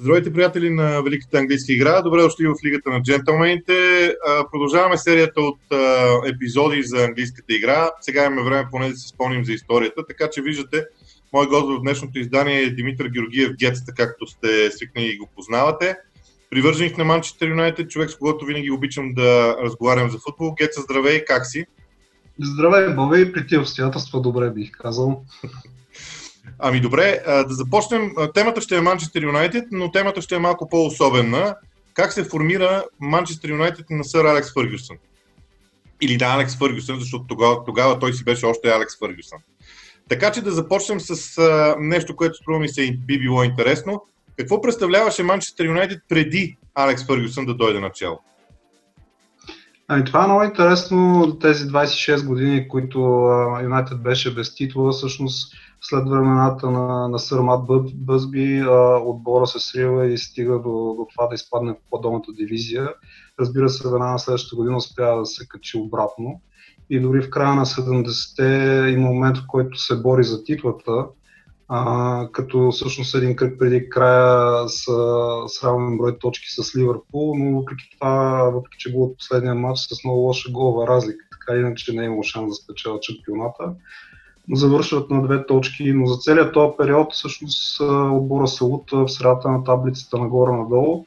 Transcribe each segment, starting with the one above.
Здравейте, приятели на Великата английска игра. Добре дошли в Лигата на джентълмените. Продължаваме серията от епизоди за английската игра. Сега имаме време поне да се спомним за историята, така че виждате, мой гост в днешното издание е Димитър Георгиев Гетста, както сте свикнали и го познавате. Привърженик на Манчестър Юнайтед, човек с когото винаги обичам да разговарям за футбол. Гетса, здравей, как си? Здравей, Бове, при тези обстоятелства добре бих казал. Ами добре, да започнем. Темата ще е Манчестър Юнайтед, но темата ще е малко по-особена. Как се формира Манчестър Юнайтед на сър Алекс Фъргюсън? Или на Алекс Фъргюсън, защото тогава, тогава той си беше още Алекс Фъргюсън. Така че да започнем с а, нещо, което струва ми се би било интересно. Какво представляваше Манчестър Юнайтед преди Алекс Фъргюсън да дойде начало? Ами това е много интересно, тези 26 години, които Юнайтед беше без титла, всъщност след времената на, на сър Бъзби отбора се срива и стига до, до това да изпадне в по-долната дивизия. Разбира се, веднага на следващата година успява да се качи обратно. И дори в края на 70-те има момент, в който се бори за титлата, а, като всъщност един кръг преди края с, с равен брой точки с Ливърпул, но въпреки това, въпреки че го от последния матч с много лоша голова разлика, така иначе не е имало шанс да спечела чемпионата завършват на две точки, но за целият този период всъщност отбора се лута в средата на таблицата нагоре-надолу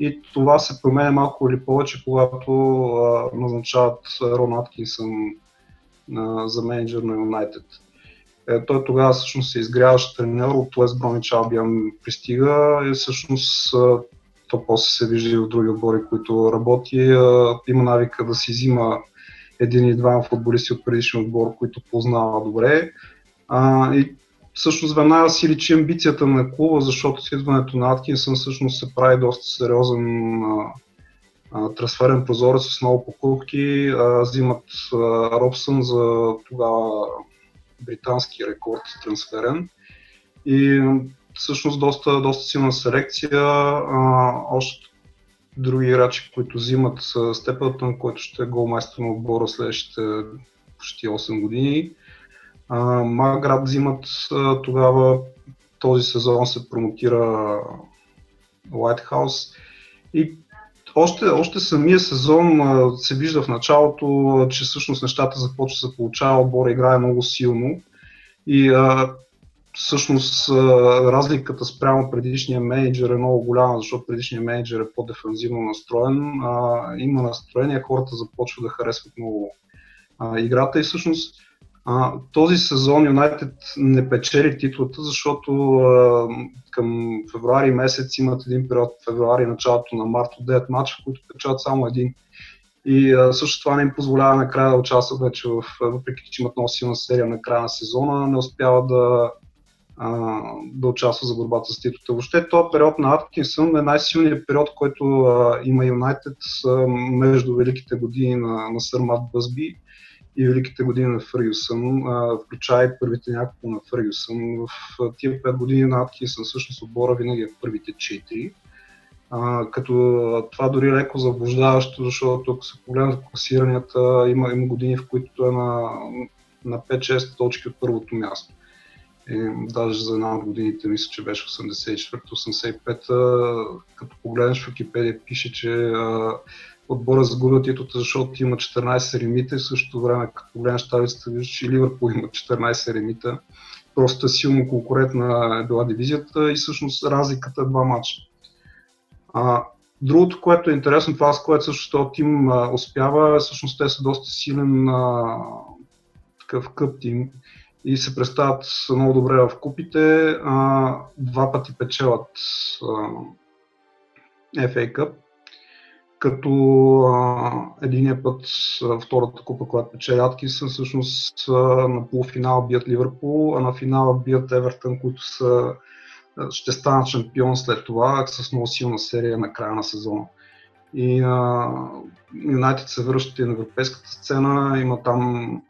и това се променя малко или повече, когато а, назначават Рон Аткинсън а, за менеджер на Юнайтед. Е, той тогава всъщност се изгряваше тренер от Уест Бромич Албиан пристига и всъщност а, то после се вижда и в други отбори, които работи. А, има навика да си взима един и два футболисти от предишния отбор, които познава добре. А, и всъщност веднага си личи амбицията на клуба, защото с идването на Аткинсън всъщност се прави доста сериозен а, а, трансферен прозорец с много покупки. А, взимат а, Робсън за тогава британски рекорд трансферен. И всъщност доста, доста силна селекция. А, още други играчи, които взимат Степълтън, който ще е голмайстор на отбора следващите почти 8 години. Маград взимат тогава този сезон се промотира Лайтхаус и още, още самия сезон се вижда в началото, че всъщност нещата започват да се получава, отбора играе много силно и всъщност разликата спрямо предишния менеджер е много голяма, защото предишният менеджер е по-дефанзивно настроен. Има настроение, хората започват да харесват много играта и всъщност този сезон Юнайтед не печели титлата, защото към февруари месец имат един период, февруари, началото на март от 9 мача, които печелят само един. И а, също това не им позволява накрая да участват вече в, въпреки че имат много силна серия на края на сезона, не успяват да, а, да участва за борбата с титлата. Въобще този период на Аткинсън е най-силният период, който а, има Юнайтед между великите години на, на Сър Мат Бъзби и великите години на Фъргюсън, включая и първите няколко на Фъргюсън. В тия 5 години на Аткинсън всъщност отбора винаги е в първите 4. А, като това дори леко заблуждаващо, защото ако се погледнат класиранията, има, има години, в които е на, на 5-6 точки от първото място. И, даже за една от годините, мисля, че беше 84-85, като погледнеш в Википедия, пише, че а, отбора загубил титлата, защото има 14 ремита и в същото време, като погледнеш таблицата, виждаш, че Ливърпул има 14 ремита. Просто е силно конкурентна е била дивизията и всъщност разликата е два матча. А, другото, което е интересно, това с което също този тим успява, всъщност те са доста силен а, такъв къп тим и се представят много добре в купите. А, два пъти печелят а, FA Cup, като а, единия път а, втората купа, която печели Аткинсън, всъщност а, на полуфинал бият Ливърпул, а на финала бият Евертън, които са, ще станат шампион след това с много силна серия на края на сезона. И Юнайтед се връщат и на европейската сцена, има там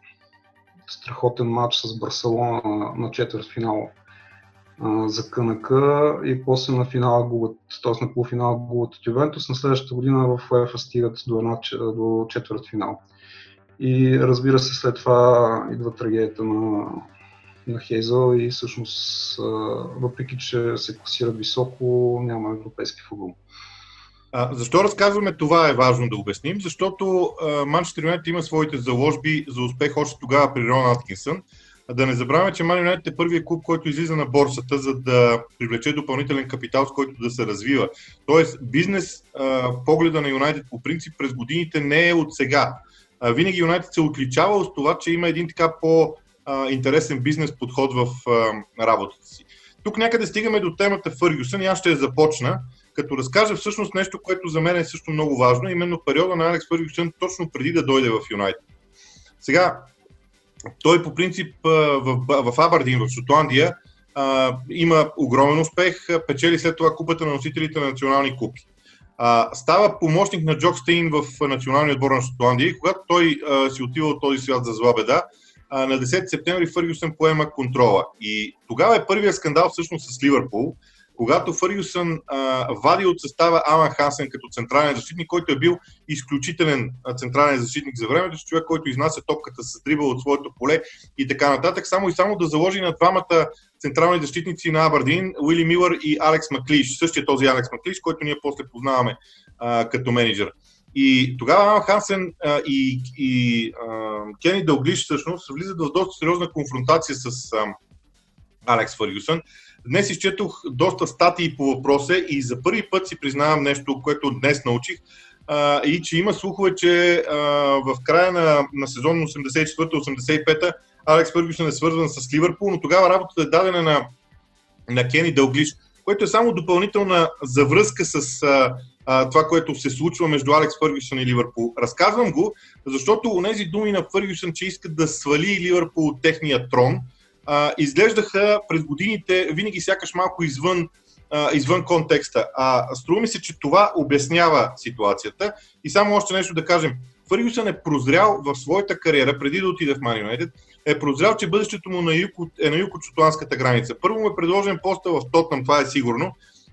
страхотен матч с Барселона на, на четвърт финал за КНК и после на финала губят, т.е. на полуфинала губят от Ювентус, на следващата година в УЕФА стигат до, една, до четвърт финал. И разбира се, след това идва трагедията на, на Хейзъл и всъщност, въпреки че се класират високо, няма европейски футбол. А, защо разказваме това е важно да обясним? Защото Манчестър Юнайтед има своите заложби за успех още тогава при Рон Аткинсън. Да не забравяме, че Ман Юнайтед е първият клуб, който излиза на борсата, за да привлече допълнителен капитал, с който да се развива. Тоест, бизнес а, погледа на Юнайтед по принцип през годините не е от сега. А, винаги Юнайтед се отличава с това, че има един така по-интересен бизнес подход в а, работата си. Тук някъде стигаме до темата Фъргюсън и аз ще я започна, като разкажа всъщност нещо, което за мен е също много важно, именно периода на Алекс Фъргюсън точно преди да дойде в Юнайтед. Сега, той по принцип в, в Абардин, в Шотландия, има огромен успех, печели след това купата на носителите на национални купи. става помощник на Джок Стейн в националния отбор на Шотландия и когато той си отива от този свят за зла беда, на 10 септември Фъргюсън поема контрола. И тогава е първият скандал всъщност с Ливърпул, когато Фъргюсън вади от състава Алан Хасен като централен защитник, който е бил изключителен централен защитник за времето, човек, който изнася топката с дрибъл от своето поле и така нататък, само и само да заложи на двамата централни защитници на Абардин, Уили Милър и Алекс Маклиш, същия този Алекс Маклиш, който ние после познаваме а, като менеджер. И тогава Алан Хансен а, и, и а, Кени Дълглиш всъщност влизат в доста сериозна конфронтация с а, Алекс Фъргюсън. Днес изчетох доста статии по въпроса и за първи път си признавам нещо, което днес научих, а, и че има слухове, че а, в края на, на сезон 84-85 Алекс Фъргюсън е свързан с Ливърпул, но тогава работата е дадена на, на Кени Дълглиш, което е само допълнителна завръзка с а, а, това, което се случва между Алекс Фъргюсън и Ливърпул. Разказвам го, защото нези думи на Фъргюсън, че искат да свали Ливърпул от техния трон, а, изглеждаха през годините винаги сякаш малко извън, а, извън контекста. А струва ми се, че това обяснява ситуацията. И само още нещо да кажем. Фъргюсън е прозрял в своята кариера, преди да отиде в Man United, е прозрял, че бъдещето му на юг, е на юг от шотландската граница. Първо му е предложен поста в Тотнам, това е сигурно.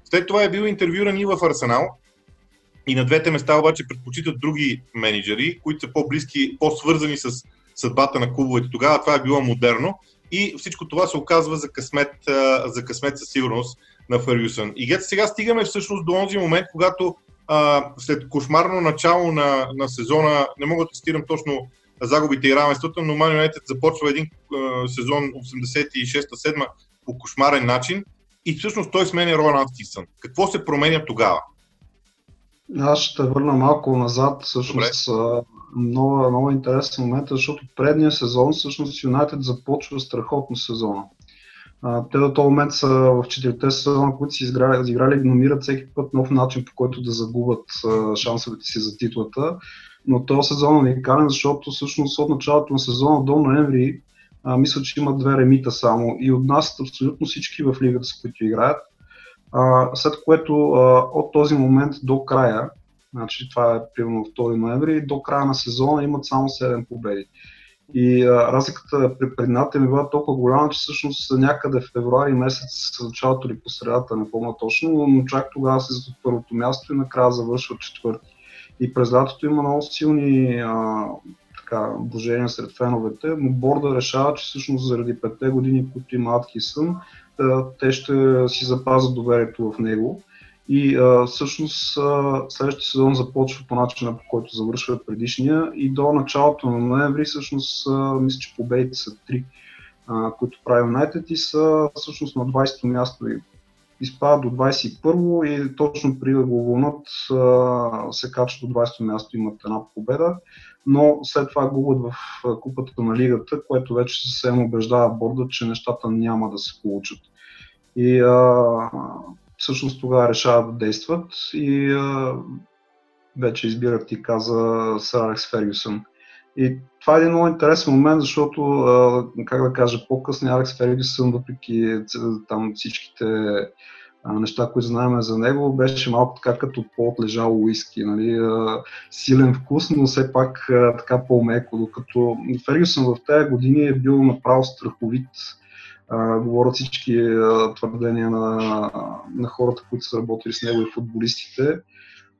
След това е бил интервюран и в Арсенал. И на двете места обаче предпочитат други менеджери, които са по-близки, по-свързани с съдбата на клубовете. Тогава това е било модерно и всичко това се оказва за късмет, за късмет със сигурност на Фергюсън. И гет, сега стигаме всъщност до този момент, когато а, след кошмарно начало на, на сезона, не мога да цитирам точно загубите и равенствата, но Man United започва един а, сезон 86-7 по кошмарен начин и всъщност той сменя Рон Аткинсън. Какво се променя тогава? Аз ще върна малко назад. Всъщност, Добре много, много интересен момент, защото предния сезон всъщност Юнайтед започва страхотно сезона. Те до този момент са в четирите сезона, които си изиграли, изиграли намират всеки път нов начин, по който да загубят шансовете си за титлата. Но този сезон е уникален, защото всъщност от началото на сезона до ноември а, мисля, че има две ремита само и отнасят абсолютно всички в лигата, с които играят. А, след което а, от този момент до края Значи това е примерно 2 ноември. До края на сезона имат само 7 победи. И а, разликата при предната ми била толкова голяма, че всъщност някъде в февруари месец, началото или по средата, не помня точно, но чак тогава се от първото място и накрая завършва четвърти. И през лятото има много силни а, така, брожения сред феновете, но борда решава, че всъщност заради петте години, които има Аткисън, те ще си запазят доверието в него и а, всъщност а, следващия сезон започва по начина, по който завършва предишния. И до началото на ноември всъщност а, мисля, че победите са три, а, които прави United и са всъщност на 20-то място. И изпадат до 21-во и точно при да го вълнат се качват до 20-то място, имат една победа, но след това губят в купата на лигата, което вече съвсем убеждава борда, че нещата няма да се получат. И а, всъщност тогава решават да действат и вече избират ти каза Сър Алекс Фергюсън. И това е един много интересен момент, защото, как да кажа, по-късно Алекс Фергюсън, въпреки там всичките неща, които знаем за него, беше малко така като по-отлежало уиски, нали? силен вкус, но все пак така по-меко, докато Фергюсън в тези години е бил направо страховит говорят всички твърдения на, на хората, които са работили с него и футболистите.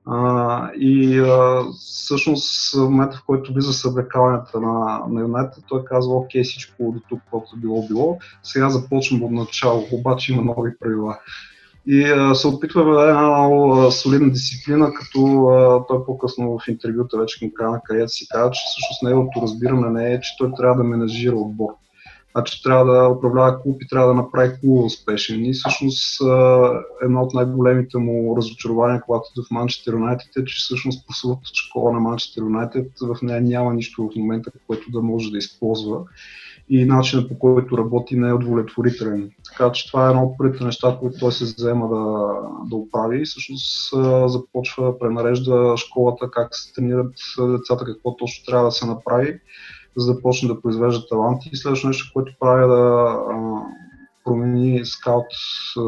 А, и а, всъщност в момента, в който влиза събрекаването на, на Юнайтед, той казва, окей, всичко до тук, което било било, сега започвам от начало, обаче има нови правила. И а, се опитва да даде една много солидна дисциплина, като а, той по-късно в интервюта вече към края на си казва, че всъщност неговото разбиране не е, че той трябва да менажира отбор. Значи трябва да управлява клуб и трябва да направи клуба успешен. И всъщност едно от най-големите му разочарования, когато е в Манчестър Юнайтед е, че всъщност прословата школа на Манчестър Юнайтед в нея няма нищо в момента, което да може да използва и начинът по който работи не е удовлетворителен. Така че това е едно от първите неща, които той се взема да, да оправи и всъщност започва, пренарежда школата, как се тренират децата, какво точно трябва да се направи за да почне да произвежда таланти. И следващото нещо, което прави е да промени скаут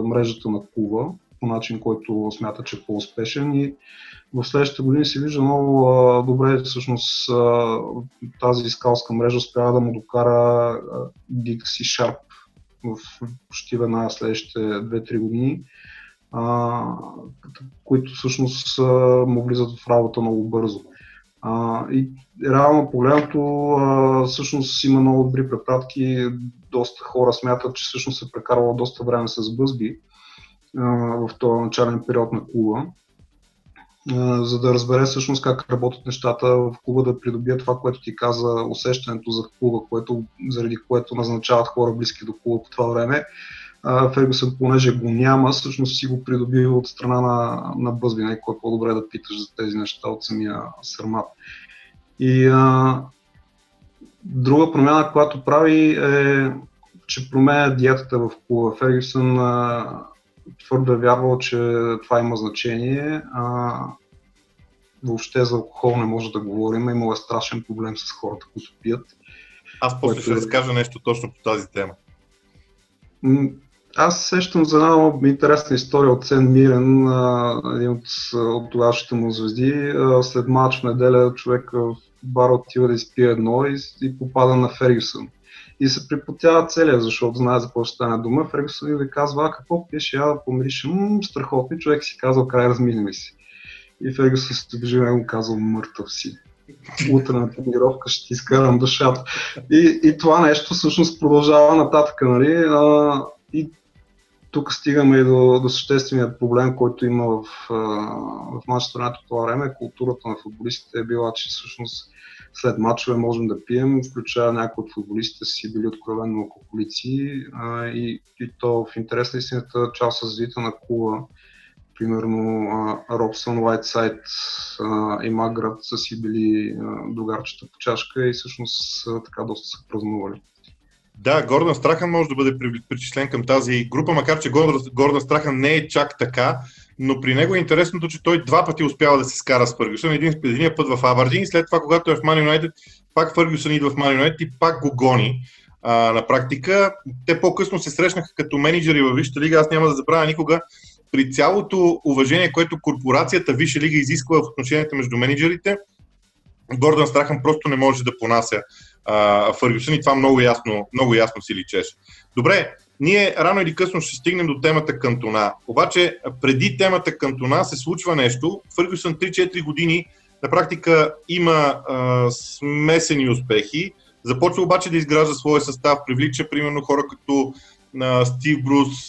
мрежата на клуба по начин, който смята, че е по-успешен и в следващите години се вижда много а, добре всъщност а, тази скалска мрежа успява да му докара Dixie Sharp в почти веднага следващите 2-3 години, а, които всъщност му влизат в работа много бързо. А, и реално погледнато, всъщност има много добри препратки. Доста хора смятат, че всъщност се прекарвало доста време с Бъзби а, в този начален период на клуба, а, за да разбере всъщност как работят нещата в клуба, да придобие това, което ти каза, усещането за клуба, което, заради което назначават хора близки до клуба по това време. Фергюсън, понеже го няма, всъщност си го придоби от страна на, на Бъзби, не кой е по-добре да питаш за тези неща от самия Сърмат. И а, друга промяна, която прави е, че променя диетата в клуба. Фергюсън а, твърдо е вярвал, че това има значение. А, въобще за алкохол не може да говорим. Имал е страшен проблем с хората, които пият. Аз после ще разкажа нещо точно по тази тема. Аз сещам за една интересна история от Сен Мирен, един от, от тогавашните му звезди. След матч в неделя човек в бар отива да изпие едно и, и попада на Фергюсън. И се припотява целия, защото знае за какво ще стане дума. Фергюсън и да казва, а какво пиеш, я да помириш, ммм, страхотно. Човек си казал, край разминем си. И Фергюсън се доближи и му казал, мъртъв си утре на тренировка ще ти изкарам душата. И, и това нещо всъщност продължава нататък. Нали? И тук стигаме до, до съществения проблем, който има в, в матча по това време. Културата на футболистите е била, че всъщност след матчове можем да пием, включая някои от футболистите си били откровенно алкохолици и, и то в интерес на истината част от звита на клуба, примерно Робсън, Уайтсайд и Маград са си били догарчета по чашка и всъщност така доста са празнували. Да, Гордан Страхан може да бъде причислен към тази група, макар че Гордан Страхан не е чак така, но при него е интересното, че той два пъти успява да се скара с Фъргюсън. Един, един път в Абардин, след това, когато е в Ман Юнайтед, пак Фъргюсън идва в Ман Юнайтед и пак го гони. А, на практика, те по-късно се срещнаха като менеджери във Висшата лига. Аз няма да забравя никога при цялото уважение, което корпорацията Висша лига изисква в отношенията между менеджерите, Гордан Страхан просто не може да понася Фъргюсън и това много ясно, много ясно си личеше. Добре, ние рано или късно ще стигнем до темата Кантона. Обаче, преди темата Кантона се случва нещо. Фъргюсън 3-4 години на практика има а, смесени успехи. Започва обаче да изгражда своя състав, привлича примерно хора като на Стив Брус,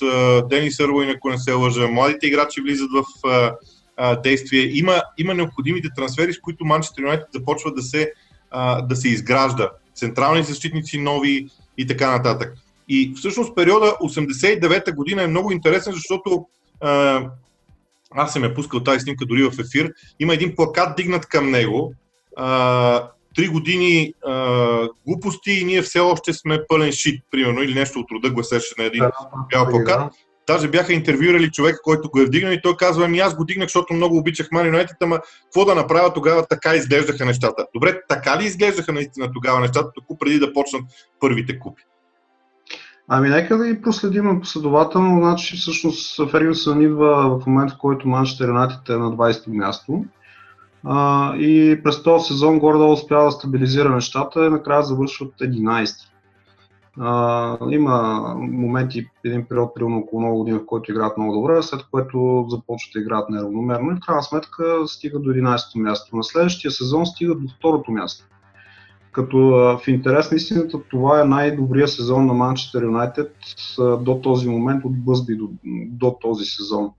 ДенисЪрвойн, ако не се лъжа. Младите играчи влизат в а, а, действие. Има, има необходимите трансфери, с които Манчестър Юнайтед започва да се, а, да се изгражда централни защитници нови и така нататък. И всъщност периода 89-та година е много интересен, защото а, аз съм я пускал тази снимка дори в ефир, има един плакат дигнат към него, а, три години а, глупости и ние все още сме пълен шит, примерно, или нещо от рода гласеше на един бял плакат. Даже бяха интервюирали човека, който го е вдигнал и той казва, ами аз го дигнах, защото много обичах Ман Юнайтед, ама какво да направя тогава така изглеждаха нещата. Добре, така ли изглеждаха наистина тогава нещата, току преди да почнат първите купи? Ами нека да ги проследим последователно. Значи всъщност Фергюсън идва в момент, в който Манчестър Юнайтед е на 20-то място. А, и през този сезон горе успява да стабилизира нещата и накрая завършват 11. Има моменти, един период, примерно около много години, в който играят много добре, след което започват да играят неравномерно и в крайна сметка стига до 11-то място. На следващия сезон стига до второто място. Като в интерес на истината това е най-добрият сезон на Манчестър Юнайтед до този момент от Бъзби до, до този сезон.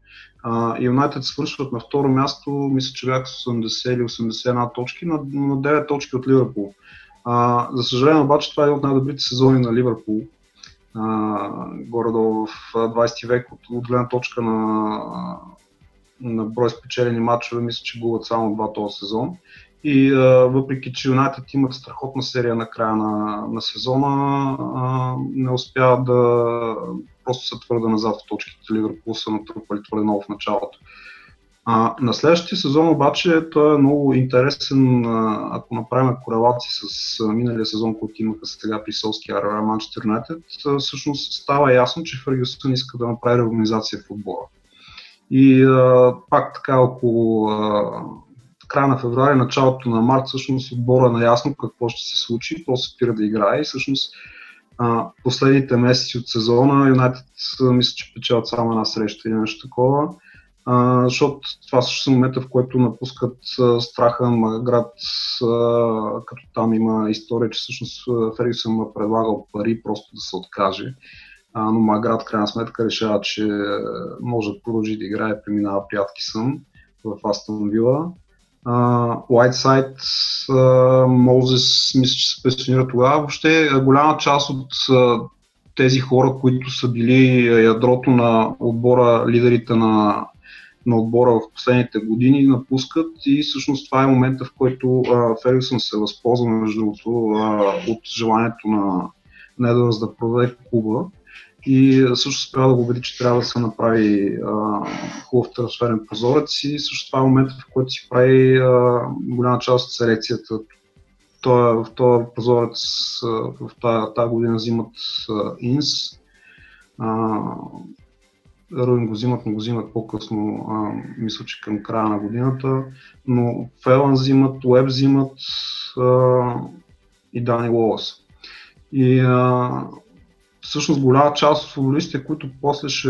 Юнайтед свършват на второ място, мисля, че бяха 80 или 81 точки, на, на 9 точки от Ливърпул. А, за съжаление обаче това е от най-добрите сезони на Ливърпул. горе-долу в 20 век от, от гледна точка на, на брой спечелени матчове, мисля, че губят само два този сезон. И а, въпреки, че Юнайтед имат страхотна серия на края на, на сезона, а, не успяват да просто са твърде назад в точките. Ливърпул са натрупали твърде много в началото. А, на следващия сезон обаче той е много интересен, ако направим корелации с миналия сезон, който имаха сега при Солския Манчестър Юнайтед, всъщност става ясно, че Фъргюсън иска да направи реорганизация в отбора. И а, пак така около а, края на февруари, началото на март, всъщност отбора е наясно какво ще се случи, после спира да играе и всъщност а, последните месеци от сезона Юнайтед мисля, че печелят само една среща или нещо такова, защото това също е момента, в който напускат страха на град, като там има история, че всъщност Фергюсън му е предлагал пари просто да се откаже. Но Маград, крайна сметка, решава, че може да продължи да играе, преминава при Аткисън в Астон Вила. Уайтсайд, Мозес, мисля, че се пенсионира тогава. Въобще голяма част от тези хора, които са били ядрото на отбора, лидерите на, на отбора в последните години, напускат и всъщност това е момента, в който Фергюсън се възползва между другото от желанието на Недърс да продаде клуба и също спря да го убеди, че трябва да се направи а, хубав трансферен прозорец и също това е момента, в който си прави а, голяма част от селекцията. Той, в този прозорец в тази, тази година взимат а, Инс, а, Руин го взимат, но го взимат по-късно, а, мисля, че към края на годината, но Фелан взимат, Уеб взимат а, и Дани Лоус. И а, всъщност голяма част от футболистите, които после ще,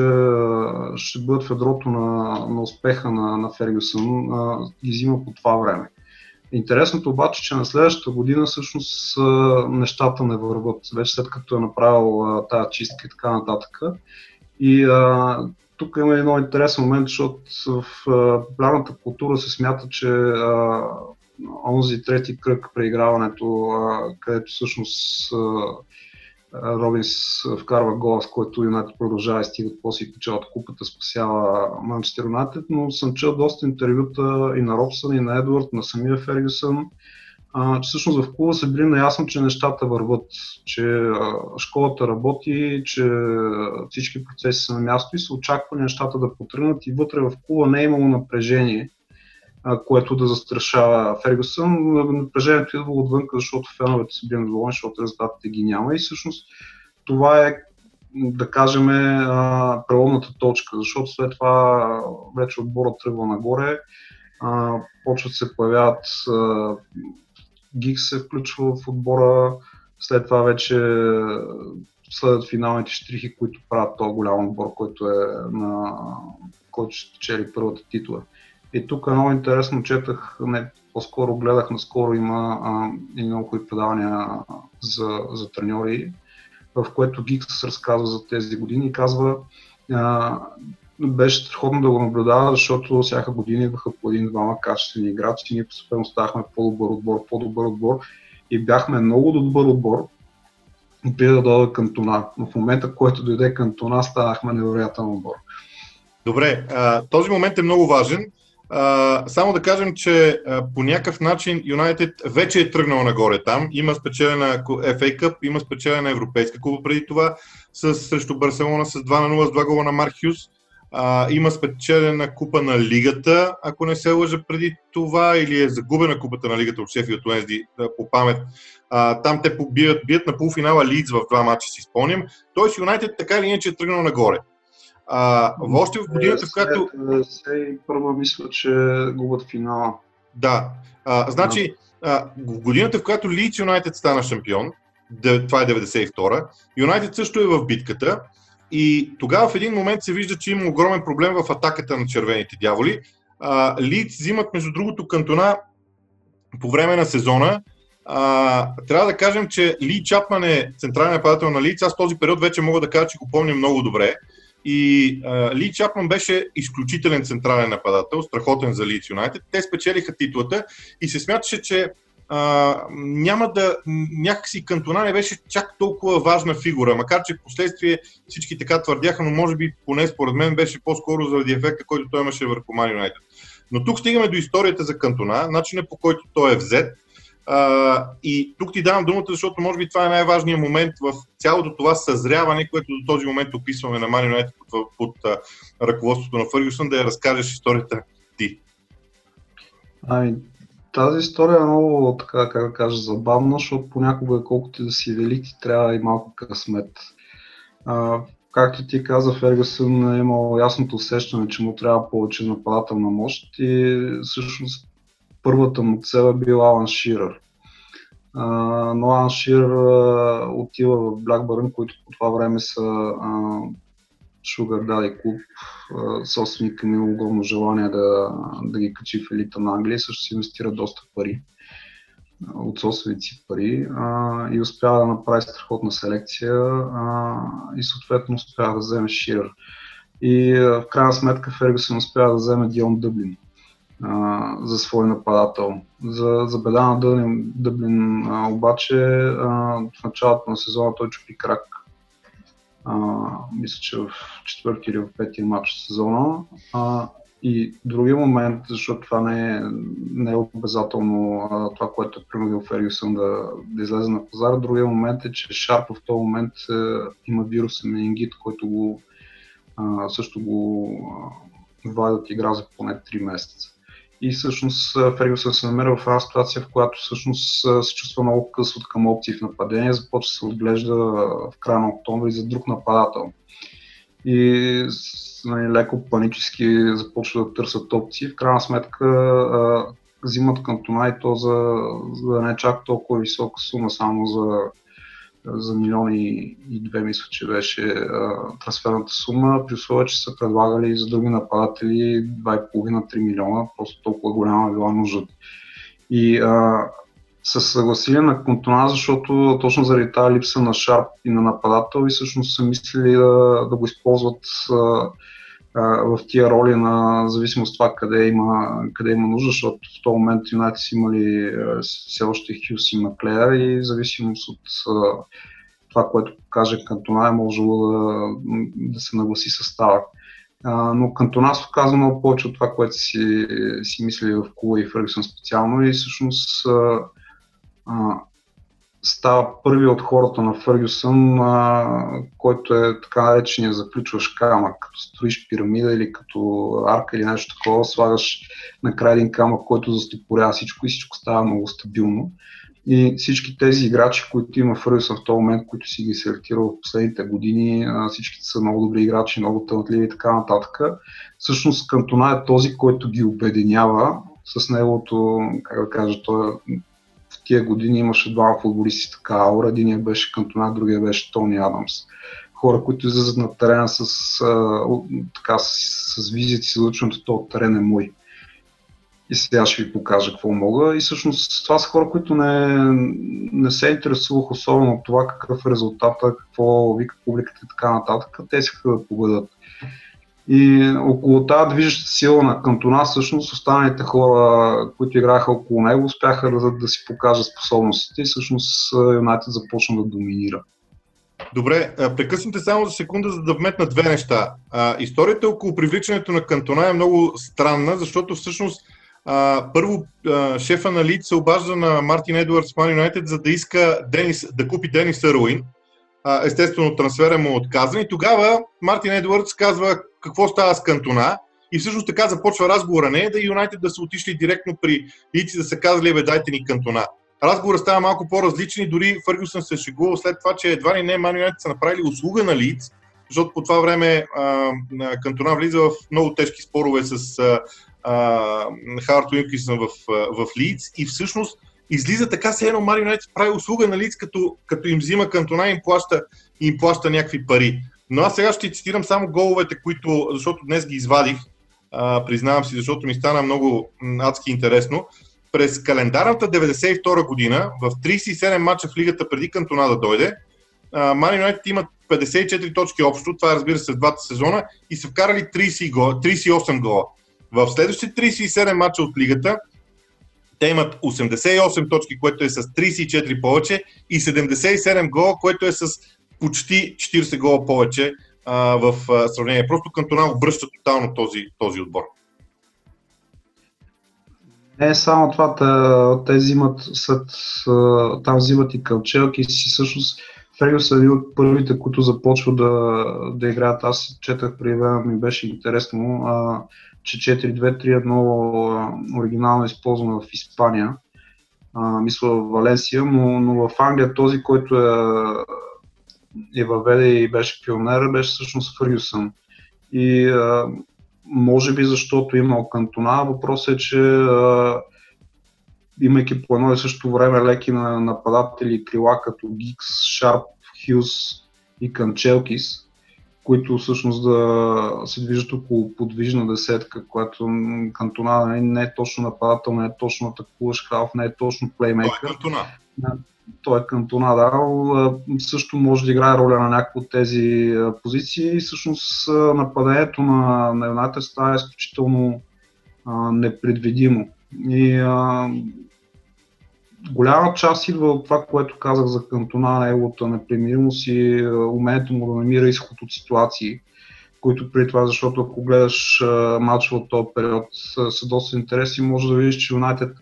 ще бъдат в ядрото на, на успеха на, на Фергюсън, ги взима по това време. Интересното обаче, че на следващата година всъщност нещата не върват, вече след като е направил тази чистка и така нататък. И а, тук има много интересен момент, защото в популярната култура се смята, че а, онзи трети кръг преиграването, а, където всъщност а, Робинс вкарва гола, с който Юнайтед продължава и стига после и печелят купата, спасява Манчестър Юнайтед, но съм чел доста интервюта и на Робсън, и на Едвард, на самия Фергюсън, а, че всъщност в клуба са били наясно, че нещата върват, че а, школата работи, че всички процеси са на място и се очаква нещата да потръгнат и вътре в клуба не е имало напрежение което да застрашава Фергюсън. Напрежението идва отвън, защото феновете са били недоволни, защото резултатите ги няма и всъщност това е да кажем, преломната точка, защото след това вече отбора тръгва нагоре, почват се появяват, Гиг се включва в отбора, след това вече следват финалните штрихи, които правят този голям отбор, който е на който ще чели първата титла. И тук много интересно четах, не, по-скоро гледах, наскоро има а, и много хубави предавания за, за треньори, в което Гикс разказва за тези години и казва, а, беше страхотно да го наблюдава, защото всяка година идваха по един-двама качествени играчи, ние постепенно ставахме по-добър отбор, по-добър отбор и бяхме много добър отбор, преди да дойде Кантона. Но в момента, който дойде Кантона, станахме невероятен отбор. Добре, този момент е много важен. Само да кажем, че по някакъв начин Юнайтед вече е тръгнал нагоре там. Има спечелена FA Cup, има спечелена Европейска купа преди това срещу Барселона с 2 на 0 с 2 гола на Марк Хюс. Uh, има спечелена купа на лигата, ако не се лъжа преди това, или е загубена купата на лигата от Шефилд Уенсди по памет. Uh, там те побият, бият на полуфинала Лидс в два мача, си спомням. Тоест Юнайтед така или иначе е тръгнал нагоре. А, още в годината, в която... Се първо мисля, че губят финала. Да. А, значи, а, в годината, в която Leeds Юнайтед стана шампион, това е 92-а. Юнайтед също е в битката. И тогава в един момент се вижда, че има огромен проблем в атаката на червените дяволи. Лиц взимат, между другото, кантона по време на сезона. А, трябва да кажем, че Ли Чапман е централен нападател на Лиц. Аз този период вече мога да кажа, че го помня много добре. И а, Ли Чапман беше изключителен централен нападател, страхотен за Лиц Юнайтед. Те спечелиха титлата и се смяташе, че а, няма да, някакси Кантона не беше чак толкова важна фигура, макар че в последствие всички така твърдяха, но може би поне според мен беше по-скоро заради ефекта, който той имаше върху Ман Юнайтед. Но тук стигаме до историята за Кантона, начинът по който той е взет. А, и тук ти давам думата, защото може би това е най-важният момент в цялото това съзряване, което до този момент описваме на Ман Юнайтед под, под, под ръководството на Фъргюсън, да я разкажеш историята ти. Ами, тази история е много, така как да кажа, забавна, защото понякога, колкото да си велик, ти трябва и малко късмет. А, както ти каза, Фергюсън е имал ясното усещане, че му трябва повече нападателна мощ и всъщност първата му цел е бил Алан Ширър. А, но Алан Ширър отива в Blackburn, които по това време са а, Sugar Daddy клуб, собственика ми има огромно желание да, да ги качи в елита на Англия, също си инвестира доста пари от собствените пари а, и успява да направи страхотна селекция а, и съответно успява да вземе Ширър. И а, в крайна сметка Фергюсън успява да вземе Дион Дъблин а, за свой нападател. За, за беда на Дъблин, Дъблин а, обаче а, в началото на сезона той чупи крак а, мисля, че в четвърти или в петия матч сезона. А, и другия момент, защото това не е, не е обязателно а, това, което е принудил Фергюсън да, да излезе на пазара. Другия момент е, че Шарп в този момент е, има вируса менингит, който го, а, също го вади от игра за поне 3 месеца. И всъщност Фергюсън се намира в една ситуация, в която всъщност се чувства много къс от към опции в нападение, започва да се отглежда в края на октомври за друг нападател. И нали, леко панически започва да търсят опции. В крайна сметка взимат кантона и то за, за да не е чак толкова висока сума, само за за милиони и две, мисля, че беше а, трансферната сума, при условие, че са предлагали за други нападатели 2,5-3 милиона, просто толкова голяма била нужда. И а, се съгласили на Контона, защото точно заради тази липса на шарп и на нападател и всъщност са мислили да, да го използват а, в тия роли на зависимост от това къде има, къде има нужда, защото в този момент Юнайтед са имали все още Хюс и Маклеер и в зависимост от това, което покаже Кантона е можело да, да се нагласи състава. Но Кантона се оказа много повече от това, което си, си мислили в Кула и Фъргюсън специално и всъщност става първи от хората на Фъргюсън, а, който е така наречения заключваш камък, като строиш пирамида или като арка или нещо такова, слагаш накрая един камък, който застопорява всичко и всичко става много стабилно. И всички тези играчи, които има Фъргюсън в този момент, които си ги селектирал в последните години, всички са много добри играчи, много талантливи и така нататък. Всъщност Кантона е този, който ги обединява с неговото, как да кажа, той тия години имаше два футболисти така аура. Единият беше Кантона, другия беше Тони Адамс. Хора, които излизат на терена с, а, така, с, с визията си, че този терен е мой. И сега ще ви покажа какво мога. И всъщност това са хора, които не, не се интересувах особено от това какъв е резултата, какво вика публиката и така нататък. Те искаха да победат. И около тази движеща сила на Кантона, всъщност останалите хора, които играха около него, успяха да, да си покажат способностите и всъщност Юнайтед започна да доминира. Добре, прекъснете само за секунда, за да вметна две неща. историята около привличането на Кантона е много странна, защото всъщност първо шефа на Лид се обажда на Мартин Едуардс Ман Юнайтед, за да иска Денис, да купи Денис Еруин. естествено, трансфера му е отказан. И тогава Мартин Едуардс казва, какво става с Кантона. И всъщност така започва разговора. Не е да Юнайтед да са отишли директно при лици да са казали, бе, дайте ни Кантона. Разговорът става малко по-различен и дори Фъргюсън се шегувал след това, че едва ли не Ман Юнайтед са направили услуга на Лиц, защото по това време а, Кантона влиза в много тежки спорове с Харт Уинкисън в, в Лиц и всъщност излиза така, се едно Мари прави услуга на лиц, като, като им взима кантона и им плаща, им плаща някакви пари. Но аз сега ще цитирам само головете, които, защото днес ги извадих, а, признавам си, защото ми стана много адски интересно. През календарната 92 година, в 37 мача в лигата преди Кантона да дойде, Мани Юнайтед имат 54 точки общо, това е разбира се в двата сезона, и са вкарали 30 гола, 38 гола. В следващите 37 мача от лигата, те имат 88 точки, което е с 34 повече, и 77 гола, което е с почти 40 гола повече а, в а, сравнение. Просто Кантона обръща тотално този, този отбор. Не само това, те взимат след, там взимат и Калчелки си всъщност Фергюс е един от първите, които започва да, да играят. Аз четах при време, ми беше интересно, а, че 4-2-3-1 оригинално е използвано в Испания, а, мисля в Валенсия, но, но в Англия този, който е, е въведе и беше пионер, беше всъщност Фъргюсън. И а, може би защото имал кантона, въпросът е, че а, имайки по едно и също време леки на нападатели крила като Гикс, Шарп, Хюс и Канчелкис, които всъщност да се движат около подвижна десетка, която Кантона не, е точно нападател, не е точно атакуващ халф, не е точно плеймейкър. Той е Кантона. Той е Кантона, да. Също може да играе роля на някои от тези позиции. Всъщност нападението на, на Юнайтед става изключително а, непредвидимо. И а, голяма част идва от това, което казах за Кантона, неговата непримиримост и умението му да намира изход от ситуации, които преди това, защото ако гледаш матча от този период са доста интересни, може да видиш, че Юнайтед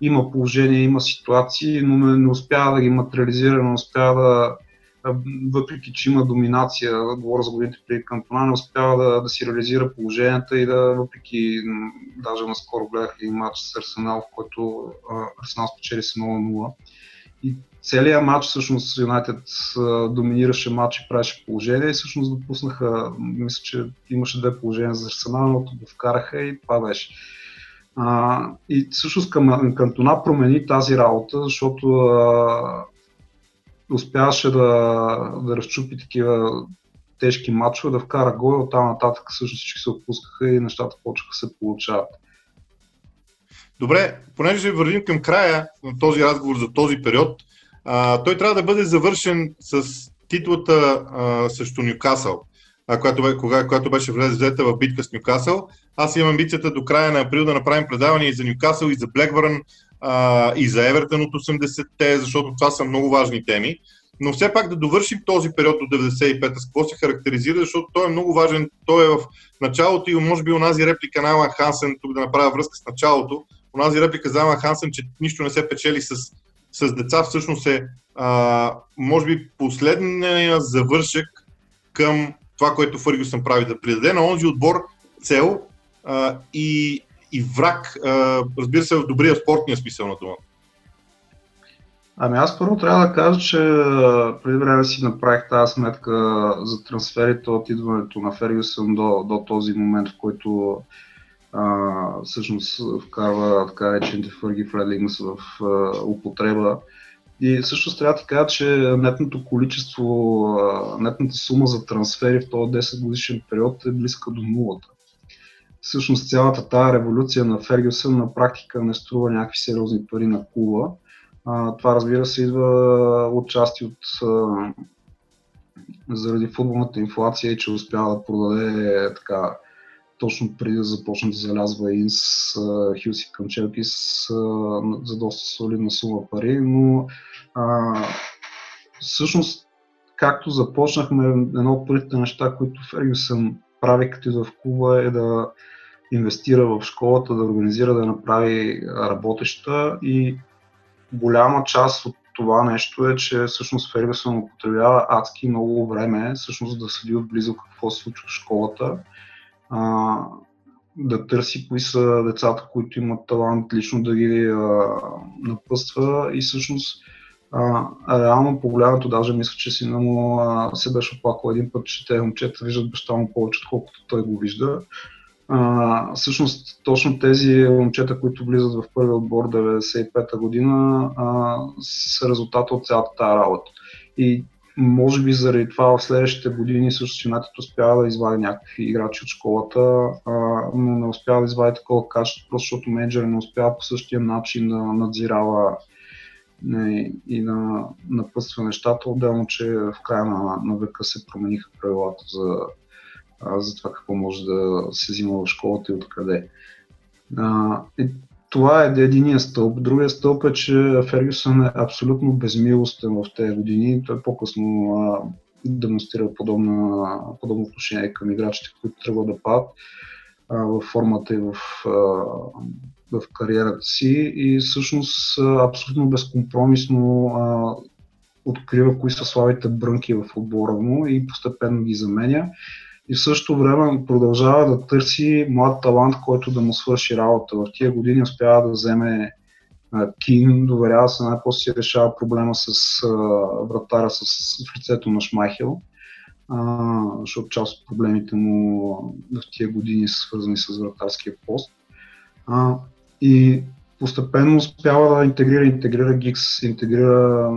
има положение, има ситуации, но не, не успява да ги материализира, не успява да, въпреки че има доминация, говоря за годините преди Кантона, не успява да, да си реализира положенията и да, въпреки, даже наскоро гледах и матч с Арсенал, в който Арсенал спечели с 0-0. И целият матч, всъщност, Юнайтед доминираше матч и правеше положение и всъщност допуснаха, мисля, че имаше две положения за Арсенал, но го вкараха и това беше. А, и всъщност към, Кантона промени тази работа, защото а, успяваше да, да разчупи такива тежки матчове, да вкара гол и оттам нататък всъщност всички се отпускаха и нещата почнаха се получават. Добре, понеже ще вървим към края на този разговор за този период, а, той трябва да бъде завършен с титлата а, срещу Нюкасъл, а, която, кога, която беше влезета в битка с Нюкасъл. Аз имам амбицията до края на април да направим предаване и за Нюкасъл, и за Блекбърн, и за Евертън от 80-те, защото това са много важни теми. Но все пак да довършим този период до 95-та, с какво се характеризира, защото той е много важен. Той е в началото и може би онази реплика на Алан Хансен, тук да направя връзка с началото, онази реплика за Алан Хансен, че нищо не се печели с, с деца, всъщност е, а, може би, последния завършък към това, което Фъргюсън прави, да придаде на онзи отбор цел а, и, и враг, а, разбира се, в добрия спортния смисъл на това. Ами аз първо трябва да кажа, че преди време си направих тази сметка за трансферите от идването на Фергюсън до, до този момент, в който а, всъщност вкарва така речените Фърги Фредлингс в а, употреба. И също трябва да кажа, че нетното количество, нетната сума за трансфери в този 10 годишен период е близка до нулата всъщност цялата тази революция на Фергюсън на практика не струва някакви сериозни пари на клуба. А, това разбира се идва от части от заради футболната инфлация и че успява да продаде така точно преди да започне да залязва Инс, Хюс и Канчелкис за доста солидна сума пари, но а, всъщност както започнахме, едно от първите неща, които Фергюсън прави като идва в клуба е да инвестира в школата, да организира, да направи работеща и голяма част от това нещо е, че всъщност Фергюсън употребява адски много време, всъщност да следи отблизо какво се случва в школата, а, да търси кои са децата, които имат талант, лично да ги а, напъства и всъщност а, реално погледнато, даже мисля, че сина му а, се беше оплакал един път, че те момчета виждат баща му повече, отколкото той го вижда. А, всъщност точно тези момчета, които влизат в първи отбор 95-та година, а, са резултата от цялата тази работа. И може би заради това в следващите години също Юнайтед успява да извади някакви играчи от школата, а, но не успява да извади такова качество, просто защото менеджер не успява по същия начин да надзирава не, и да напъства нещата, отделно, че в края на, на века се промениха правилата за, за това какво може да се взима в школата и откъде. А, и това е единия стълб. Другия стълб е, че Фергюсън е абсолютно безмилостен в тези години. Той по-късно а, демонстрира подобно, подобно отношение към играчите, които трябва да падат в формата и в, в кариерата си и всъщност абсолютно безкомпромисно а, открива кои са слабите брънки в отбора му и постепенно ги заменя. И в същото време продължава да търси млад талант, който да му свърши работа. В тия години успява да вземе Кин, доверява се, най-после си решава проблема с а, вратаря с, в лицето на Шмайхел а, защото част от проблемите му в тия години са свързани с вратарския пост. А, и постепенно успява да интегрира, интегрира Гикс, интегрира,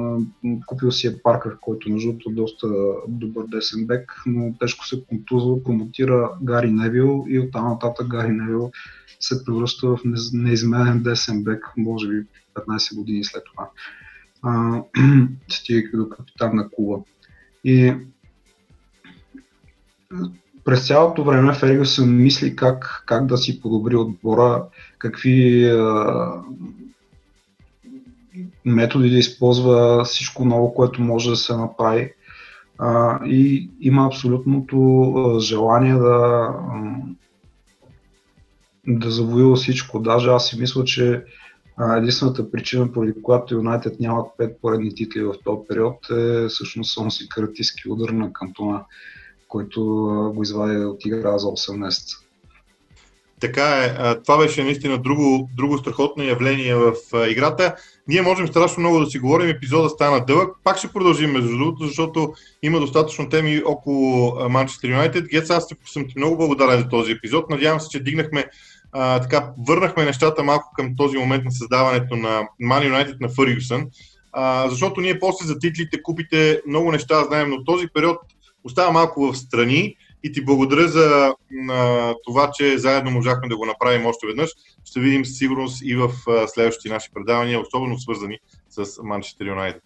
купил си е Паркър, който между другото е доста добър десен бек, но тежко се контузва, промотира Гари Невил и оттам нататък Гари Невил се превръща в неизменен десен бек, може би 15 години след това, стигайки до капитан на клуба. И през цялото време Фергюсън мисли как, как да си подобри отбора, какви методи да използва, всичко ново, което може да се направи. И има абсолютното желание да, да завоюва всичко. Даже аз си мисля, че единствената причина, поради която Юнайтед нямат пет поредни титли в този период е всъщност си каратистски удар на кантона който го извади от игра за 8 месеца. Така е. Това беше наистина друго, друго страхотно явление в играта. Ние можем страшно много да си говорим, епизода стана дълъг. Пак ще продължим между другото, защото има достатъчно теми около Манчестър Юнайтед. Гец, аз съм ти много благодарен за този епизод. Надявам се, че дигнахме а, така, върнахме нещата малко към този момент на създаването на Ман Юнайтед на Фъргюсън, а, защото ние после за титлите, купите, много неща знаем, но този период остава малко в страни и ти благодаря за а, това, че заедно можахме да го направим още веднъж. Ще видим със сигурност и в а, следващите наши предавания, особено свързани с Манчестър Юнайтед.